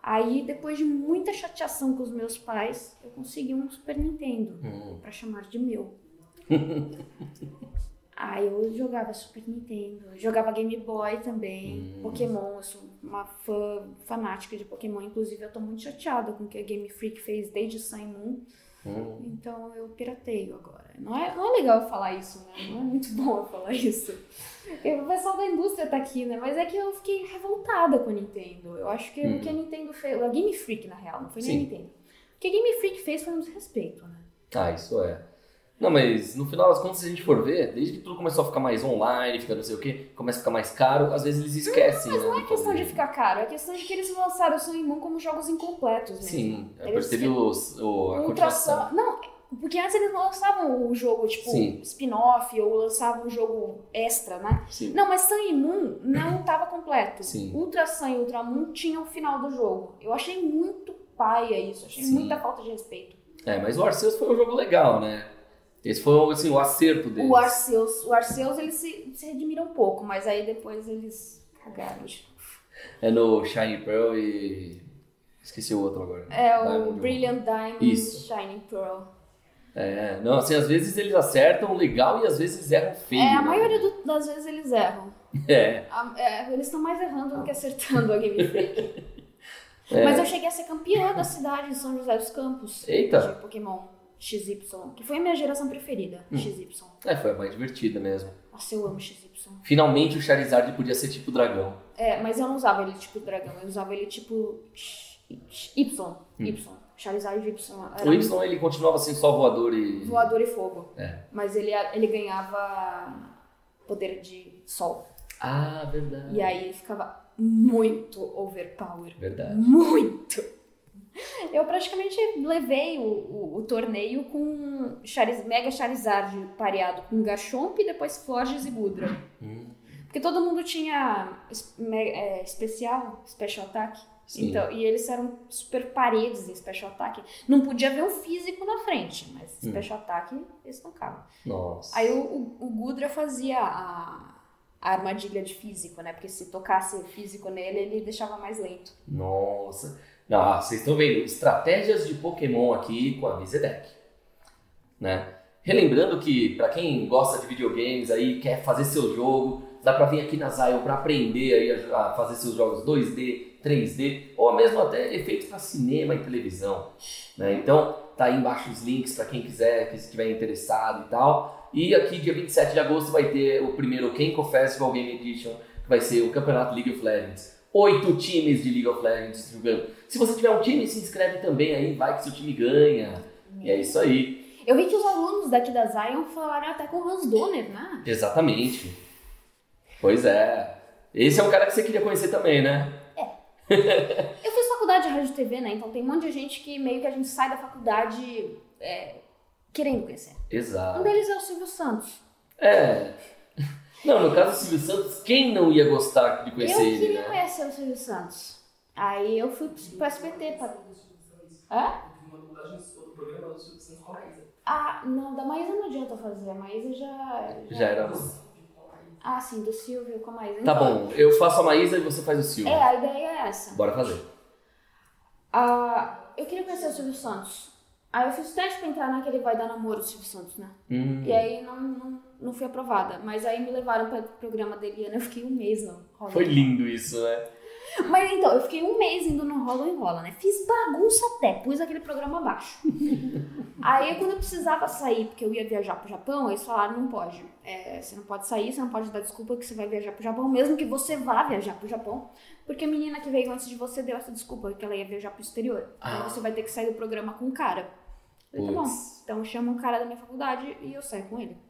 Aí, depois de muita chateação com os meus pais, eu consegui um Super Nintendo
Hum.
pra chamar de meu. Aí eu jogava Super Nintendo, jogava Game Boy também,
Hum.
Pokémon, eu sou uma fã fanática de Pokémon, inclusive eu tô muito chateada com o que a Game Freak fez desde Sun Moon,
Hum.
então eu pirateio agora. Não é, não é legal eu falar isso, né? Não é muito bom eu falar isso. Porque o pessoal da indústria tá aqui, né? Mas é que eu fiquei revoltada com a Nintendo. Eu acho que o que a Nintendo fez, a Game Freak na real, não foi nem a. Nintendo. O que a Game Freak fez foi um desrespeito, né?
Ah, isso é. Não, mas no final das contas, se a gente for ver, desde que tudo começou a ficar mais online, fica não sei o quê, começa a ficar mais caro, às vezes eles esquecem,
Mas
né?
não é
de
questão
fazer.
de ficar caro, é questão de que eles lançaram o Sun Moon como jogos incompletos mesmo.
Sim, é
Eles
porque teve os, o, a continuação.
Não, porque antes eles não lançavam o jogo, tipo, spin-off, ou lançavam um jogo extra, né?
Sim.
Não, mas Sun e Moon não tava completo.
Sim.
Ultra Sun e Ultra Moon tinham o final do jogo. Eu achei muito paia isso, achei
Sim.
muita falta de respeito.
É, mas o Arceus foi um jogo legal, né? Esse foi assim, o acerto deles.
O Arceus, o Arceus eles se, se redimiram um pouco, mas aí depois eles cagaram.
É no Shiny Pearl e. Esqueci o outro agora.
É o
Diamond.
Brilliant Diamond
Isso.
Shining Pearl.
É, não, assim, às vezes eles acertam legal e às vezes erram feio.
É, a
né?
maioria do- das vezes eles erram.
É.
A- é, eles estão mais errando do que acertando a Game Freak.
É.
Mas eu cheguei a ser campeã da cidade de São José dos Campos.
Eita.
De Pokémon XY, que foi a minha geração preferida,
Hum.
XY.
É, foi a mais divertida mesmo.
Nossa, eu amo XY.
Finalmente o Charizard podia ser tipo dragão.
É, mas eu não usava ele tipo dragão, eu usava ele tipo Y.
Hum.
Y. Charizard Y
O Y ele continuava sendo só voador e.
voador e fogo.
É.
Mas ele, ele ganhava poder de sol.
Ah, verdade.
E aí ficava muito overpower.
Verdade.
Muito! Eu praticamente levei o, o, o torneio com Chariz, Mega Charizard pareado com Garchomp e depois Forges e Gudra.
Hum,
Porque todo mundo tinha é, especial, special attack.
Sim.
Então, e eles eram super paredes em special attack. Não podia ver um físico na frente, mas
Hum.
special attack eles tocavam.
Nossa.
Aí o, o, o Gudra fazia a, a armadilha de físico, né? Porque se tocasse físico nele, ele deixava mais lento.
Nossa. Ah, vocês estão vendo estratégias de Pokémon aqui com a Vizedec, né? Relembrando que para quem gosta de videogames aí, quer fazer seu jogo, dá para vir aqui na Zion para aprender aí a, fazer seus jogos 2D, 3D ou mesmo até efeitos para cinema e televisão, né? Então, tá aí embaixo os links para quem quiser, que estiver interessado e tal. E aqui dia 27 de agosto vai ter o primeiro Kenko Festival Game Edition, que vai ser o Campeonato League of Legends. Oito times de League of Legends jogando. Se você tiver um time, se inscreve também aí, vai que seu time ganha. E é isso aí.
Eu vi que os alunos daqui da Zion falaram até com o Hans Donner, né?
Exatamente. Pois é. Esse é um cara que você queria conhecer também, né?
Eu fiz faculdade de rádio e TV, né? Então tem um monte de gente que meio que a gente sai da faculdade é, querendo conhecer. Um
Exato.
deles é o Silvio Santos.
É. Não, no caso do Silvio Santos, quem não ia gostar de conhecer
eu
ele,
queria
né?
conhecer o Silvio Santos. Aí eu fui pro SBT pra. Hã?
Uma dublagem do programa do Silvio Santos com a Maísa.
Ah, não, da Maísa não adianta fazer. A Maísa já.
Já era.
Ah, sim, do Silvio com a Maísa.
Tá
Então,
bom, eu faço a Maísa e você faz o Silvio.
É, a ideia é essa.
Bora fazer.
Ah, eu queria conhecer o Silvio Santos. Aí eu fiz teste pra entrar naquele Vai Dar Namoro do Silvio Santos, né?
Hum.
E aí não, não, não fui aprovada. Mas aí me levaram para o programa dele e eu fiquei um mês Rola
Foi lindo isso, né?
Mas então, eu fiquei um mês indo no Rola Enrola, né? Fiz bagunça até, pus aquele programa abaixo. aí quando eu precisava sair, porque eu ia viajar pro Japão, eles falaram, não pode. É, você não pode sair, você não pode dar desculpa que você vai viajar pro Japão, mesmo que você vá viajar pro Japão. Porque a menina que veio antes de você deu essa desculpa, que ela ia viajar pro exterior.
Ah.
Então você vai ter que sair do programa com um cara. Eu falei, tá bom. Então chama um cara da minha faculdade e eu saio com ele.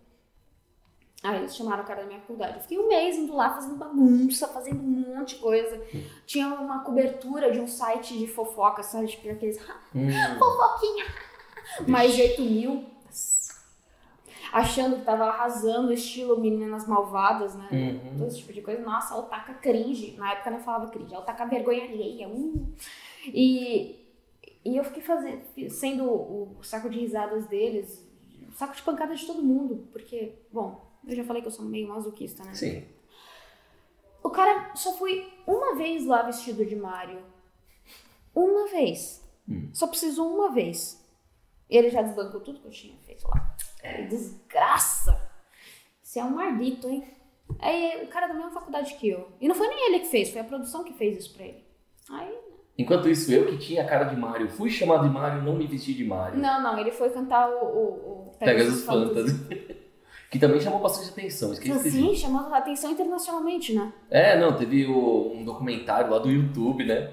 Aí eles chamaram o cara da minha faculdade. Eu fiquei um mês indo lá fazendo bagunça, fazendo um monte de coisa. Tinha uma cobertura de um site de fofoca, sabe? Tipo aqueles
Hum.
fofoquinha. Mais de 8 mil. Achando que tava arrasando, estilo Meninas Malvadas, né?
Uhum.
Todo esse tipo de coisa. Nossa, otaka cringe. Na época eu não falava cringe, otaka vergonha alheia. Uh. E, e eu fiquei fazendo, sendo o saco de risadas deles, o saco de pancada de todo mundo. Porque, bom, eu já falei que eu sou meio masoquista, né?
Sim.
O cara só foi uma vez lá vestido de Mario. Uma vez.
Hum.
Só precisou uma vez. E ele já desbancou tudo que eu tinha feito lá.
É.
Desgraça! Você é um maldito, hein? Aí o cara da mesma faculdade que eu. E não foi nem ele que fez, foi a produção que fez isso pra ele. Aí.
Enquanto isso, eu que tinha a cara de Mario, fui chamado de Mario, não me vesti de Mario.
Não, não, ele foi cantar o. o, o
Pegasus Fantasy. Que também chamou bastante atenção, esqueci.
Sim, chamando a atenção internacionalmente, né?
É, não, teve o- um documentário lá do YouTube, né?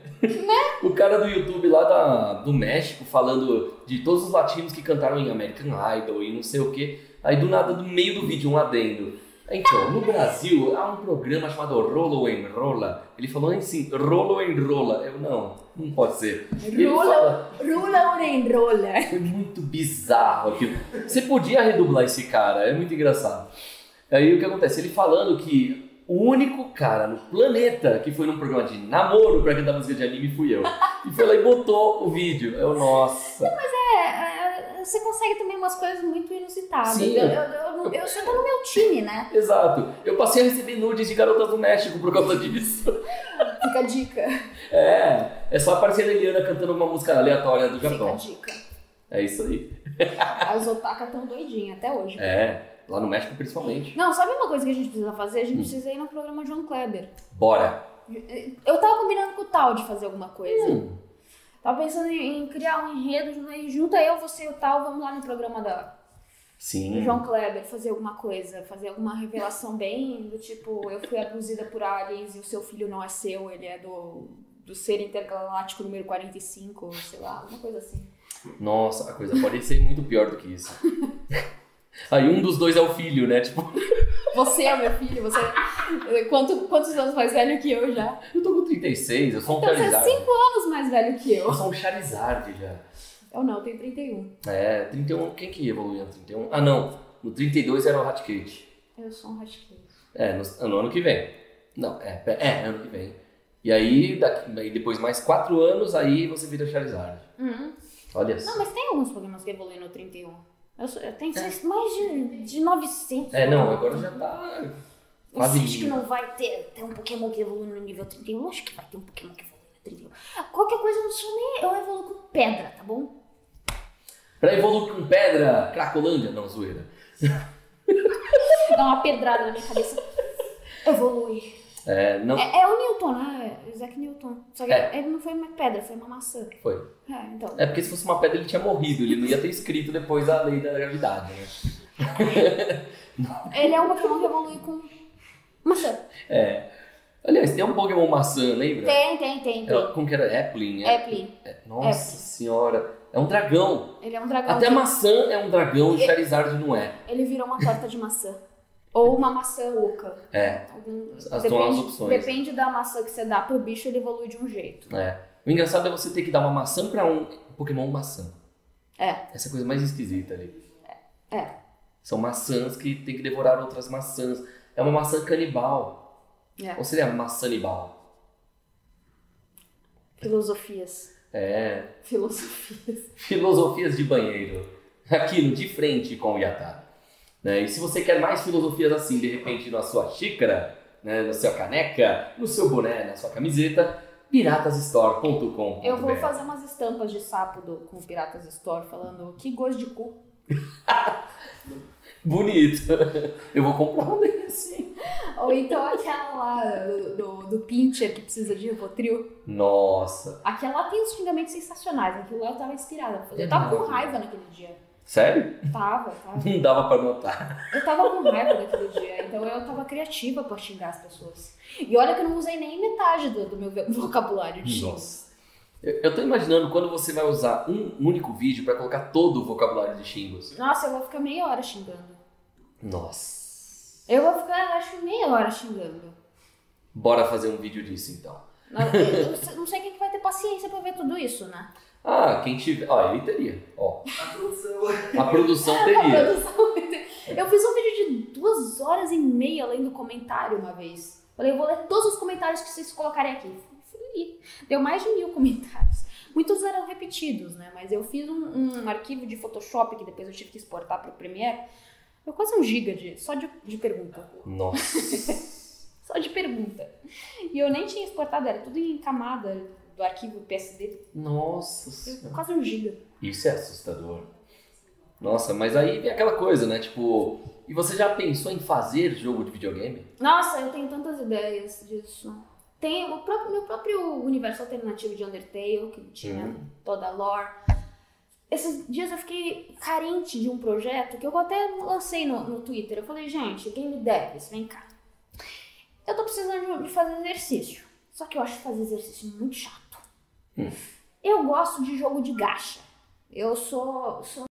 o cara do YouTube lá da, do México falando de todos os latinos que cantaram em American Idol e não sei o que. Aí do nada, no meio do vídeo, um adendo. Então, no Brasil há um programa chamado Rolo Enrola. Ele falou assim, Rolo Enrola. Eu, não, não pode ser.
Rula, rula ou nem rola?
Foi muito bizarro aquilo. Você podia redublar esse cara, é muito engraçado. Aí o que acontece? Ele falando que o único cara no planeta que foi num programa de namoro pra cantar música de anime fui eu. E foi lá e botou o vídeo. Eu, nossa.
É, é, você consegue também umas coisas muito inusitadas.
Sim.
Eu, eu, eu, eu, tá no meu time, né?
Exato. Eu passei a receber nudes de garotas do México por causa disso.
Fica a dica.
É, é só aparecer a Eliana cantando uma música aleatória do
Fica a
Japão.
dica.
É isso aí.
As otakas tão doidinhas até hoje.
É, lá no México principalmente.
Não, sabe uma coisa que a gente precisa fazer? A
Hum.
gente precisa ir no programa João Kleber.
Bora.
Eu tava combinando com o Tal de fazer alguma coisa.
Hum,
Tava pensando em, em criar um enredo, aí junta eu, você e o Tal, vamos lá no programa da,
sim.
João Kleber fazer alguma coisa, fazer alguma revelação bem do tipo, eu fui abduzida por aliens e o seu filho não é seu, ele é do do ser intergaláctico número 45, sei lá, alguma coisa assim.
Nossa, a coisa pode ser muito pior do que isso. Aí um dos dois é o filho, né? Tipo,
Você é meu filho, você. Quanto, quantos anos mais velho que eu já?
eu tô com 36, eu sou um
Então você é
Charizard.
5 anos mais velho que eu.
Eu sou um Charizard já.
Eu não, eu tenho 31.
É, 31, quem que evoluiu no 31? Ah, não. No 32 era o Hatkate.
Eu sou um hashkid.
É, no, no ano que vem. Não, é, é, ano que vem. E aí, daqui, depois mais 4 anos, aí você vira Charizard.
Uhum.
Olha
Não,
só.
mas tem alguns Pokémon que evoluem no 31. Eu, sou, eu tenho seis- mais de, de 900.
É, não, agora já tá
Você
quase
acha que não vai ter, ter um Pokémon que evolui no nível 31? Lógico que vai ter um Pokémon que evolui no 31. Qualquer coisa eu não sou nem. Eu evoluo com pedra, tá bom?
Pra evoluir com pedra, Cracolândia, não, zoeira.
Dá uma pedrada na minha cabeça. Evolui.
É, não
É, é o Newton, né? Isaac Newton. Só que
É.
ele não foi uma pedra, foi uma maçã.
foi.
É, então.
É porque se fosse uma pedra ele tinha morrido, ele não ia ter escrito depois a lei da gravidade, né?
Ele é um Pokémon que evolui com maçã.
É. Aliás, tem um Pokémon maçã, lembra?
Tem, tem, tem,
É,
tem.
como que era? Applin? É,
Applin.
é- Nossa senhora. É um dragão.
Ele é um dragão.
Até
de-
maçã é um dragão e Charizard não é.
Ele virou uma torta de maçã. Ou uma maçã oca.
É,
Algum-
As-
depende,
opções.
Depende da maçã que você dá pro bicho, ele evolui de um jeito.
é. O engraçado é você ter que dar uma maçã pra um Pokémon maçã.
É.
Essa é coisa mais esquisita ali.
É.
São maçãs que tem que devorar outras maçãs. É uma maçã canibal.
É.
Ou seria maçanibal?
Filosofias.
É.
Filosofias.
Filosofias de banheiro. Aqui no De Frente com o Yata. Né? E se você quer mais filosofias assim, de repente na sua xícara, né? na sua caneca, no seu boné, na sua camiseta, piratasstore.com.
Eu vou fazer umas estampas de sapo do, com o Piratas Store falando que gosto de cu.
Bonito. Eu vou comprar um desse.
Ou então aquela lá do, do, do Pincher que precisa de Rivotril.
Nossa.
Aquela lá tem uns xingamentos sensacionais. Aquilo lá eu tava inspirada. Eu tava com raiva naquele dia.
Sério?
Tava, tava.
Não dava pra notar.
Eu tava com raiva naquele dia, então eu tava criativa pra xingar as pessoas. E olha que eu não usei nem metade do, do meu vocabulário de.
Nossa. Eu, eu tô imaginando quando você vai usar um único vídeo pra colocar todo o vocabulário de xingos.
Nossa, eu vou ficar meia hora xingando.
Nossa.
Eu vou ficar, acho, meia hora xingando.
Bora fazer um vídeo disso então.
Não, eu não sei- não sei quem que vai ter paciência pra ver tudo isso, né?
Ah, quem tiver. Ó, ele teria. Ó,
A produção.
a produção
A
teria.
produção vai ter- Eu fiz um vídeo de duas horas e meia lendo comentário uma vez. Falei, eu vou ler todos os comentários que vocês colocarem aqui. Fui. Deu mais de mil comentários. Muitos eram repetidos, né? Mas eu fiz um, um arquivo de Photoshop que depois eu tive que exportar para o Premiere. Foi quase um giga de, só de, de pergunta.
Nossa.
Só de pergunta. E eu nem tinha exportado, era tudo em camada do arquivo PSD.
Nossa
quase um giga.
Isso é assustador. Nossa, mas aí vem aquela coisa, né? Tipo, e você já pensou em fazer jogo de videogame?
Nossa, eu tenho tantas ideias disso. Tem o próprio, meu próprio universo alternativo de Undertale, que tinha
Uhum.
toda a lore. Esses dias eu fiquei carente de um projeto que eu até lancei no, no Twitter. Eu falei, gente, game devs, vem cá. Eu tô precisando de- de fazer exercício. Só que eu acho fazer exercício muito chato.
Hum.
Eu gosto de jogo de gacha. Eu sou, sou